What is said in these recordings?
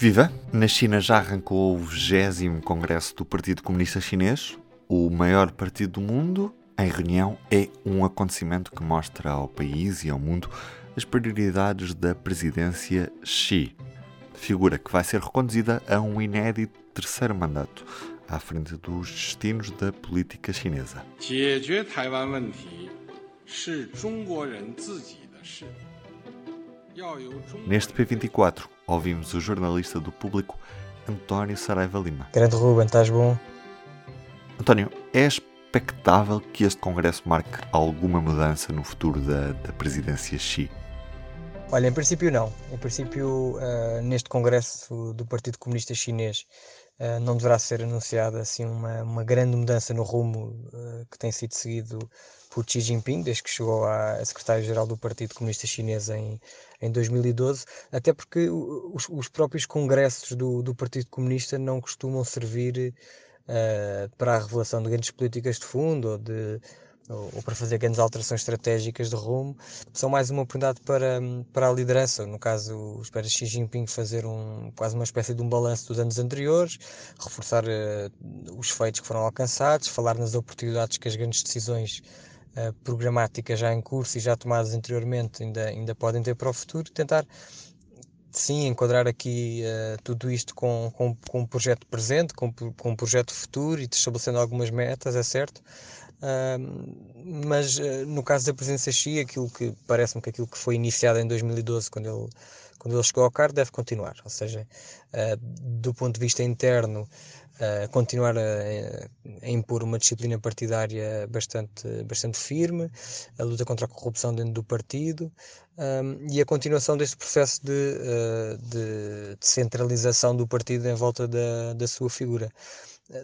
Viva! Na China já arrancou o 20 Congresso do Partido Comunista Chinês, o maior partido do mundo. Em reunião é um acontecimento que mostra ao país e ao mundo as prioridades da presidência Xi, figura que vai ser reconduzida a um inédito terceiro mandato à frente dos destinos da política chinesa. Neste P24, ouvimos o jornalista do público António Saraiva Lima. Grande Ruben, estás bom? António, é expectável que este Congresso marque alguma mudança no futuro da, da presidência Xi? Olha, em princípio não. Em princípio, uh, neste Congresso do Partido Comunista Chinês uh, não deverá ser anunciada assim uma, uma grande mudança no rumo uh, que tem sido seguido por Xi Jinping, desde que chegou a secretário-geral do Partido Comunista Chinês em, em 2012, até porque os, os próprios congressos do, do, Partido Comunista não costumam servir uh, para a revelação de grandes políticas de fundo ou, de, ou, ou, para fazer grandes alterações estratégicas de rumo, são mais uma oportunidade para, para a liderança. No caso, espera Xi Jinping fazer um, quase uma espécie de um balanço dos anos anteriores, reforçar uh, os feitos que foram alcançados, falar nas oportunidades que as grandes decisões uh, programáticas já em curso e já tomadas anteriormente ainda, ainda podem ter para o futuro, tentar sim enquadrar aqui uh, tudo isto com, com, com um projeto presente, com, com um projeto futuro e estabelecendo algumas metas, é certo. Uh, mas uh, no caso da presença Xi, aquilo que parece-me que aquilo que foi iniciado em 2012, quando ele, quando ele chegou ao cargo, deve continuar. Ou seja, do ponto de vista interno, uh, continuar a, a, impor uma disciplina partidária bastante, bastante firme, a luta contra a corrupção dentro do partido um, e a continuação deste processo de, uh, de, de, centralização do partido em volta da, da sua figura.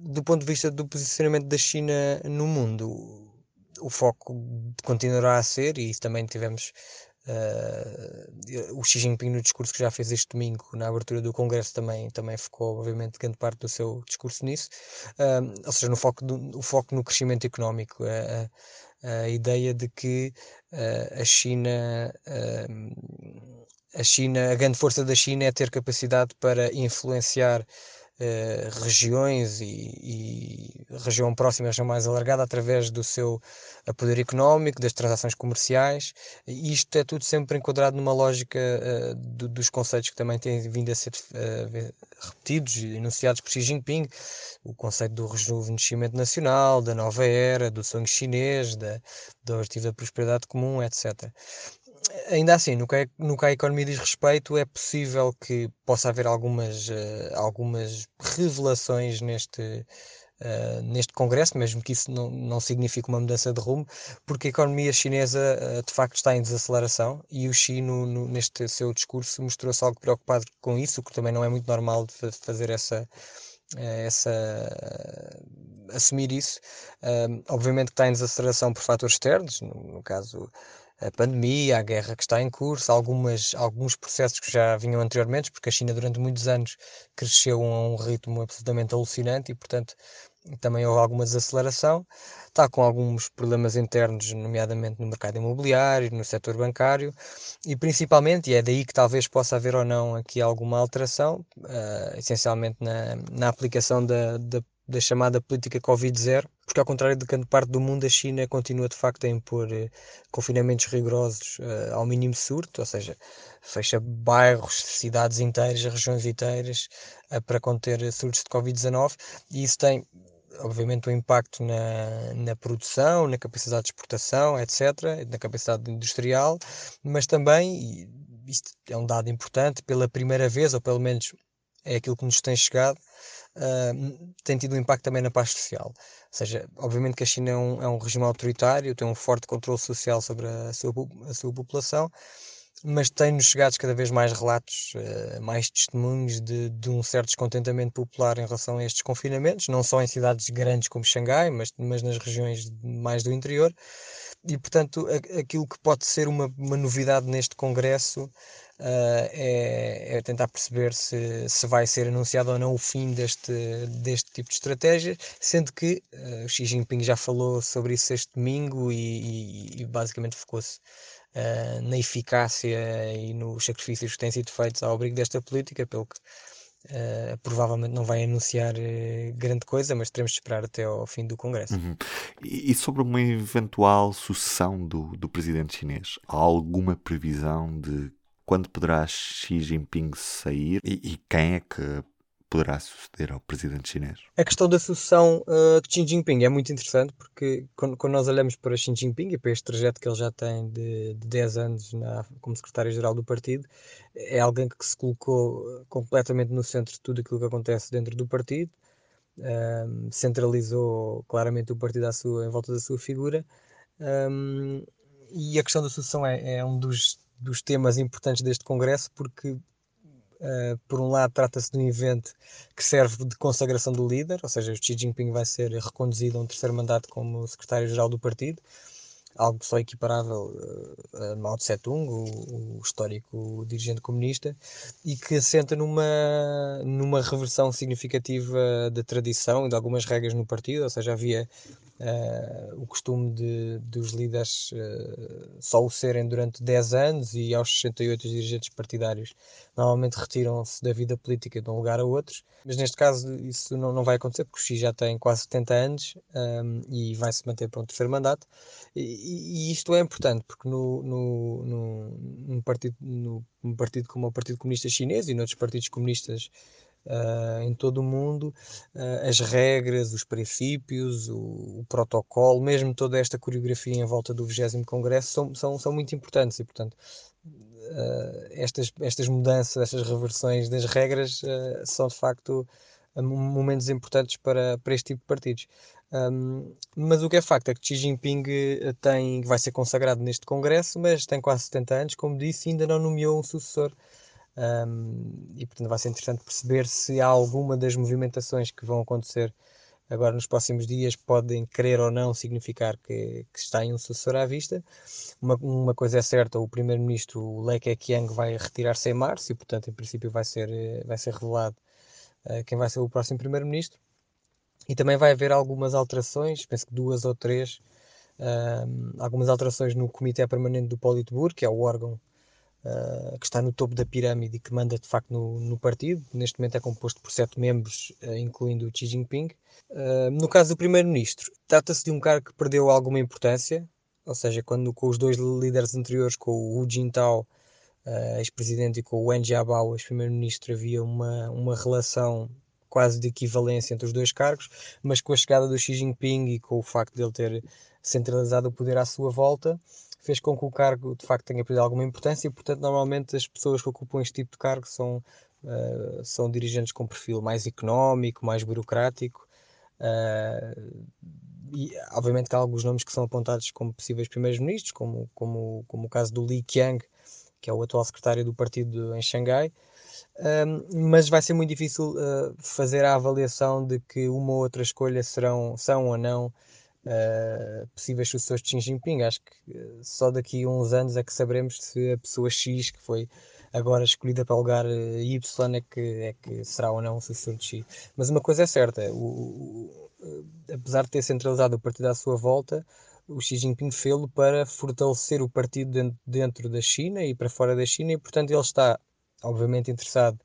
Do ponto de vista do posicionamento da China no mundo, o foco continuará a ser, e também tivemos Uh, o Xi Jinping, no discurso que já fez este domingo, na abertura do Congresso, também, também focou, obviamente, grande parte do seu discurso nisso, uh, ou seja, no foco, do, o foco no crescimento económico, a, a ideia de que uh, a China. a China, a grande força da China é ter capacidade para influenciar eh, regiões e, e, região próxima, região mais alargada, através do seu poder económico, das transações comerciais. E isto é tudo sempre enquadrado numa lógica uh, do, dos conceitos que também têm vindo a ser uh, repetidos e enunciados por Xi Jinping, o conceito do rejuvenescimento nacional, da nova era, do sonho chinês, da, objetivo da prosperidade comum, etc ainda assim, no que, no que a economia diz respeito, é possível que possa haver algumas, uh, algumas revelações neste, uh, neste Congresso, mesmo que isso não, não signifique uma mudança de rumo, porque a economia chinesa uh, de facto está em desaceleração e o Xi, no, no, neste seu discurso, mostrou-se algo preocupado com isso, o que também não é muito normal de fazer essa. essa assumir isso, obviamente que está em desaceleração por fatores externos, no, no caso a pandemia, a guerra que está em curso, algumas, alguns processos que já vinham anteriormente, porque a China durante muitos anos cresceu a um ritmo absolutamente alucinante e, portanto, também houve alguma desaceleração. Está com alguns problemas internos, nomeadamente no mercado imobiliário, no setor bancário e principalmente, e é daí que talvez possa haver ou não aqui alguma alteração, uh, essencialmente na, na aplicação da, da da chamada política Covid-0, porque ao contrário de grande parte do mundo, a China continua de facto a impor eh, confinamentos rigorosos eh, ao mínimo surto, ou seja, fecha bairros, cidades inteiras, regiões inteiras, eh, para conter surtos de Covid-19, e isso tem obviamente um impacto na, na produção, na capacidade de exportação, etc., na capacidade industrial, mas também, isto é um dado importante, pela primeira vez, ou pelo menos é aquilo que nos tem chegado, tem tido um impacto também na paz social. Ou seja, obviamente que a China é um, é um regime autoritário, tem um forte controle social sobre a sua, a sua população, mas tem-nos chegado cada vez mais relatos, uh, mais testemunhos de, de, um certo descontentamento popular em relação a estes confinamentos, não só em cidades grandes como Xangai, mas, mas nas regiões mais do interior. E, portanto, aquilo que pode ser uma, uma novidade neste Congresso Uh, é, é, tentar perceber se, se vai ser anunciado ou não o fim deste, deste tipo de estratégia, sendo que uh, Xi Jinping já falou sobre isso este domingo e, e, e basicamente focou-se uh, na eficácia e nos sacrifícios que têm sido feitos ao abrigo desta política, pelo que Uh, provavelmente não vai anunciar uh, grande coisa, mas teremos de esperar até ao fim do Congresso. Uhum. E, e, sobre uma eventual sucessão do, do presidente chinês, há alguma previsão de quando poderá Xi Jinping sair e, e quem é que poderá suceder ao presidente chinês? A questão da sucessão uh, de Xi Jinping é muito interessante porque quando, quando, nós olhamos para Xi Jinping e para este trajeto que ele já tem de, de 10 anos na, como secretário-geral do partido, é alguém que se colocou completamente no centro de tudo aquilo que acontece dentro do partido, um, centralizou claramente o partido à sua, em volta da sua figura. Um, e a questão da sucessão é, é um dos, dos temas importantes deste Congresso porque Uh, por um lado, trata-se de um evento que serve de consagração do líder, ou seja, Xi Jinping vai ser reconduzido a um terceiro mandato como secretário-geral do partido, algo só equiparável uh, a Mao Tse-tung, o, o, histórico dirigente comunista, e que assenta numa, numa reversão significativa da tradição e de algumas regras no partido, ou seja, havia uh, o costume de, dos líderes uh, só o serem durante 10 anos e aos 68 os dirigentes partidários normalmente retiram-se da vida política de um lugar a outros, mas neste caso isso não, não vai acontecer porque o Xi já tem quase 70 anos um, ehm, e vai se manter para um terceiro mandato. E, e isto é importante porque no, no, no partido, no, num partido como o Partido Comunista Chinês e noutros partidos comunistas uh, em todo o mundo, uh, as regras, os princípios, o, o, protocolo, mesmo toda esta coreografia em volta do 20 Congresso são, são, são muito importantes e, portanto, uh, estas, estas mudanças, estas reversões das regras são de facto momentos importantes para, para este tipo de partidos. Um, mas o que é facto é que Xi Jinping tem, vai ser consagrado neste Congresso, mas tem quase 70 anos, como disse, e ainda não nomeou um sucessor um, e portanto vai ser interessante perceber se há alguma das movimentações que vão acontecer agora nos próximos dias podem querer ou não significar que, que está em um sucessor à vista. Uma, uma coisa é certa, o primeiro-ministro Lei Keqiang vai retirar-se em março e portanto em princípio vai ser, vai ser revelado uh, quem vai ser o próximo primeiro-ministro. E também vai haver algumas alterações, penso que duas ou três, algumas alterações no Comitê Permanente do Politburo, que é o órgão uh, que está no topo da pirâmide e que manda de facto no, no partido. Neste momento é composto por sete membros, uh, incluindo Xi Jinping. Uh, no caso do primeiro-ministro, trata-se de um cargo que perdeu alguma importância, ou seja, quando com os dois líderes anteriores, com o Hu Jintao, ex-presidente, e com o Wen Jiabao, ex-primeiro-ministro, havia uma, uma relação quase de equivalência entre os dois cargos, mas com a chegada do Xi Jinping e com o facto de ele ter centralizado o poder à sua volta, fez com que o cargo de facto tenha perdido alguma importância e, portanto, normalmente as pessoas que ocupam este tipo de cargo são, uh, são dirigentes com perfil mais económico, mais burocrático. Uh, e obviamente que há alguns nomes que são apontados como possíveis primeiros ministros, como, como, como o caso do Li Qiang, que é o atual secretário do partido em Xangai. Um, mas vai ser muito difícil uh, fazer a avaliação de que uma ou outra escolha serão, são ou não uh, possíveis sucessores de Xi Jinping. Acho que uh, só daqui a uns anos é que saberemos se a pessoa X, que foi agora escolhida para o lugar uh, Y, é que, é que será ou não sucessor de Xi. Mas uma coisa é certa: o, o, apesar de ter centralizado o partido à sua volta, o Xi Jinping fê-lo para fortalecer o partido dentro, dentro da China e para fora da China, e portanto ele está, obviamente, interessado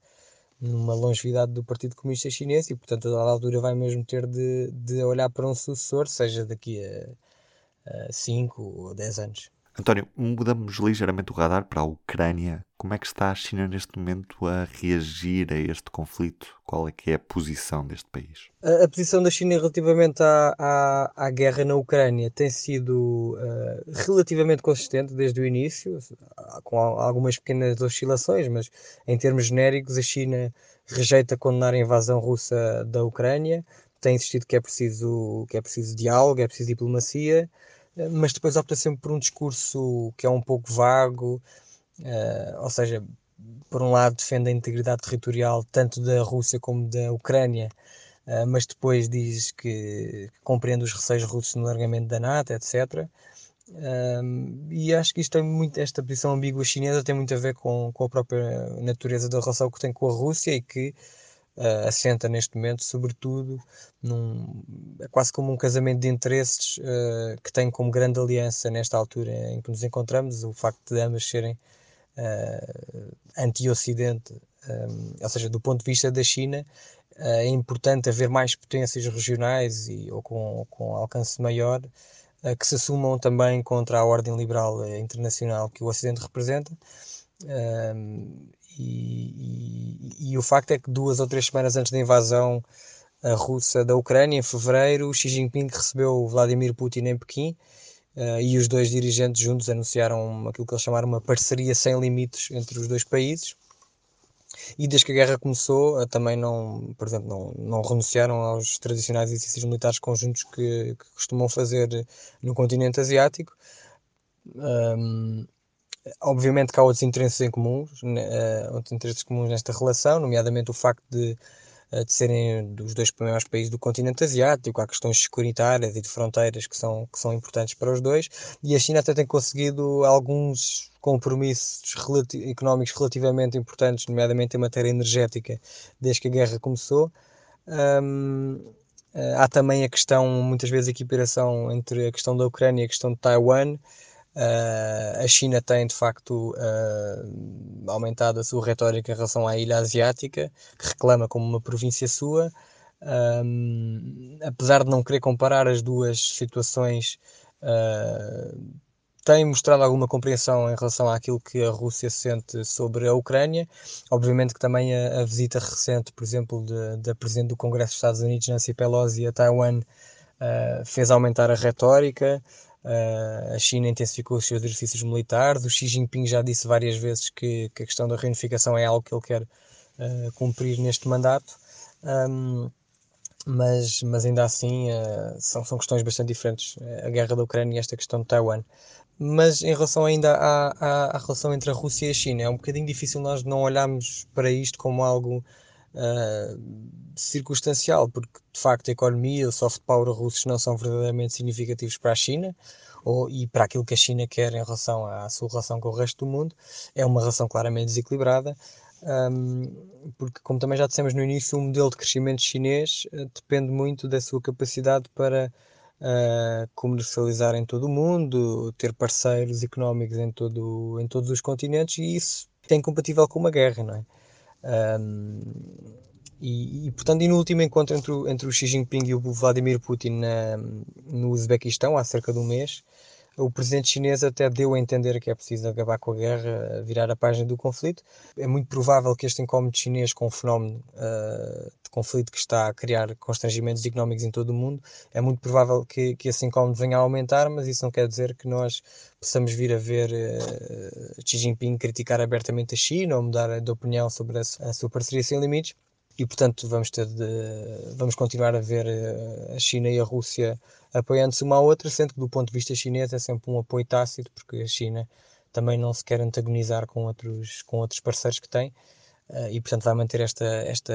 numa longevidade do Partido Comunista Chinês e, portanto, a dada altura vai mesmo ter de, de olhar para um sucessor, seja daqui a 5 ou 10 anos. António, mudamos ligeiramente o radar para a Ucrânia. Como é que está a China neste momento a reagir a este conflito? Qual é que é a posição deste país? A, a posição da China relativamente à, à, à, guerra na Ucrânia tem sido uh, relativamente consistente desde o início, com algumas pequenas oscilações, mas em termos genéricos a China rejeita condenar a invasão russa da Ucrânia, tem insistido que é preciso, que é preciso diálogo, é preciso diplomacia, mas depois opta sempre por um discurso que é um pouco vago, uh, ou seja, por um lado defende a integridade territorial tanto da Rússia como da Ucrânia, uh, mas depois diz que, que, compreende os receios russos no largamento da NATO, etc. Um, e acho que isto tem muito, esta posição ambígua chinesa tem muito a ver com, com a própria natureza da relação que tem com a Rússia e que uh, assenta neste momento, sobretudo, num, é quase como um casamento de interesses uh, que tem como grande aliança nesta altura em que nos encontramos o facto de ambas serem uh, anti-Ocidente Um, ou seja, do ponto de vista da China, é importante haver mais potências regionais e, ou com, com alcance maior que se assumam também contra a ordem liberal internacional que o Ocidente representa. E, e, e, o facto é que duas ou três semanas antes da invasão russa da Ucrânia, em fevereiro, Xi Jinping recebeu Vladimir Putin em Pequim uh, e os dois dirigentes juntos anunciaram aquilo que eles chamaram uma parceria sem limites entre os dois países. E desde que a guerra começou, uh, também não, por exemplo, não, não renunciaram aos tradicionais exercícios militares conjuntos que, que costumam fazer no continente asiático. Um, obviamente que há outros interesses em comuns, uh, outros interesses comuns nesta relação, nomeadamente o facto de de serem dos dois maiores países do continente asiático, há questões securitárias e de fronteiras que são, que são importantes para os dois, e a China até tem conseguido alguns compromissos relati económicos relativamente importantes, nomeadamente em matéria energética, desde que a guerra começou. Um, eh, há também a questão, muitas vezes, a equiparação entre a questão da Ucrânia e a questão de Taiwan, Uh, a China tem de facto uh, aumentado a sua retórica em relação à ilha asiática, que reclama como uma província sua. Um, apesar de não querer comparar as duas situações, uh, tem mostrado alguma compreensão em relação àquilo que a Rússia sente sobre a Ucrânia. Obviamente que também a, a visita recente, por exemplo, da Presidente do Congresso dos Estados Unidos, Nancy Pelosi, a Taiwan, fez aumentar a retórica. Uh, a China intensificou os seus exercícios militares. O Xi Jinping já disse várias vezes que, que a questão da reunificação é algo que ele quer uh, cumprir neste mandato. Um, mas, mas ainda assim uh, são, são questões bastante diferentes, a guerra da Ucrânia e esta questão de Taiwan. Mas em relação ainda à, à, à, relação entre a Rússia e a China, é um bocadinho difícil nós não olharmos para isto como algo uh, circunstancial, porque de facto a economia o soft power russos não são verdadeiramente significativos para a China ou, e para aquilo que a China quer em relação à sua relação com o resto do mundo. É uma relação claramente desequilibrada. Um, porque, como também já dissemos no início, o modelo de crescimento chinês uh, depende muito da sua capacidade para uh, comercializar em todo o mundo, ter parceiros económicos em, todo, em todos os continentes, e isso é incompatível com uma guerra, não é? Um, e, e, portanto, e no último encontro entre o, entre o Xi Jinping e o Vladimir Putin na, no Uzbequistão, há cerca de um mês, o presidente chinês até deu a entender que é preciso acabar com a guerra, virar a página do conflito. É muito provável que este incómodo chinês com o fenómeno uh, de conflito que está a criar constrangimentos económicos em todo o mundo, é muito provável que, que esse incómodo venha a aumentar, mas isso não quer dizer que nós possamos vir a ver uh, Xi Jinping criticar abertamente a China ou mudar de opinião sobre a, a sua parceria sem limites e portanto vamos ter de, vamos continuar a ver eh, a China e a Rússia apoiando-se uma à outra, sendo que do ponto de vista chinês é sempre um apoio tácito, porque a China também não se quer antagonizar com outros, com outros parceiros que tem. Uh, e portanto vai manter esta, esta,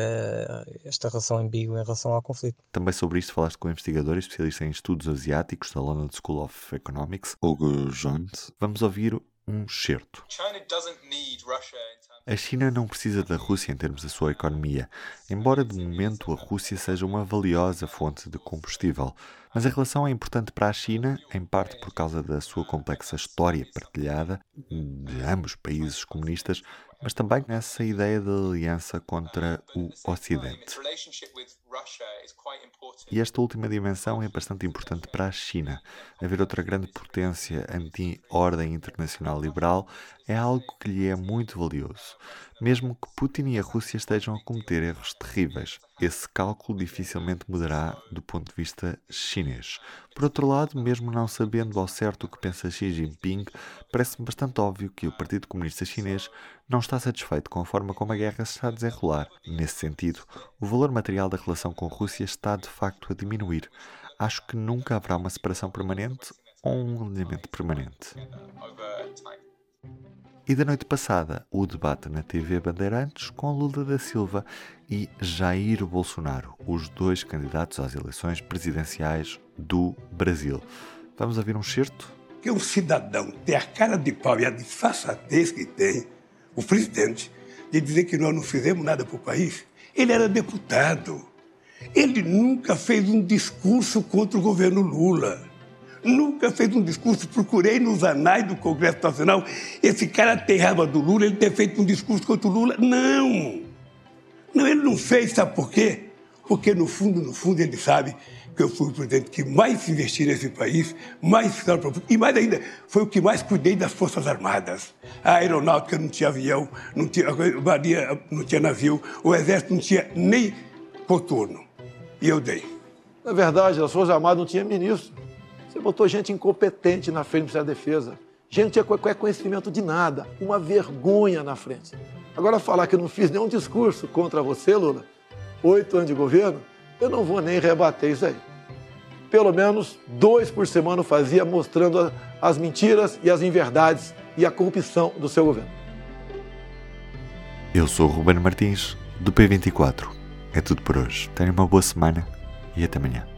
esta relação ambígua em relação ao conflito. Também sobre isto falaste com o investigador e especialista em estudos asiáticos da London School of Economics, Hugo Jones. Vamos ouvir um certo. A China não precisa da Rússia em termos da sua economia, embora de momento a Rússia seja uma valiosa fonte de combustível. Mas a relação é importante para a China, em parte por causa da sua complexa história partilhada de ambos países comunistas, mas também nessa ideia de aliança contra o Ocidente. E esta última dimensão é bastante importante para a China. Haver outra grande potência anti-ordem internacional liberal é algo que lhe é muito valioso. Mesmo que Putin e a Rússia estejam a cometer erros terríveis, esse cálculo dificilmente mudará do ponto de vista chinês. Por outro lado, mesmo não sabendo ao certo o que pensa Xi Jinping, parece-me bastante óbvio que o Partido Comunista Chinês não está satisfeito com a forma como a guerra se está a desenrolar. Nesse sentido, o valor material da relação com a Rússia está de facto a diminuir. Acho que nunca haverá uma separação permanente ou um alinhamento permanente. E da noite passada, o debate na TV Bandeirantes com Lula da Silva e Jair Bolsonaro, os dois candidatos às eleições presidenciais do Brasil. Vamos ouvir um certo? Que um cidadão tem a cara de pau e a disfarçatez que tem, o presidente, de dizer que nós não fizemos nada para o país. Ele era deputado. Ele nunca fez um discurso contra o governo Lula. Nunca fez um discurso. Procurei nos anais do Congresso Nacional. Esse cara tem raiva do Lula, ele ter feito um discurso contra o Lula. Não! Não, ele não fez, sabe por quê? Porque no fundo, no fundo, ele sabe que eu fui o presidente que mais investi nesse país, mais e mais ainda, foi o que mais cuidei das Forças Armadas. A aeronáutica não tinha avião, não tinha, a marinha não tinha navio, o exército não tinha nem coturno. E eu dei. Na verdade, as Forças Armadas não tinha ministro. Você botou gente incompetente na frente do Ministério da Defesa. Gente tinha qualquer conhecimento de nada. Uma vergonha na frente. Agora, falar que eu não fiz nenhum discurso contra você, Lula, oito anos de governo, eu não vou nem rebater isso aí pelo menos dois por semana fazia, mostrando as mentiras e as inverdades e a corrupção do seu governo. Eu sou o Ruben Martins, do P24. É tudo por hoje. Tenha uma boa semana e até amanhã.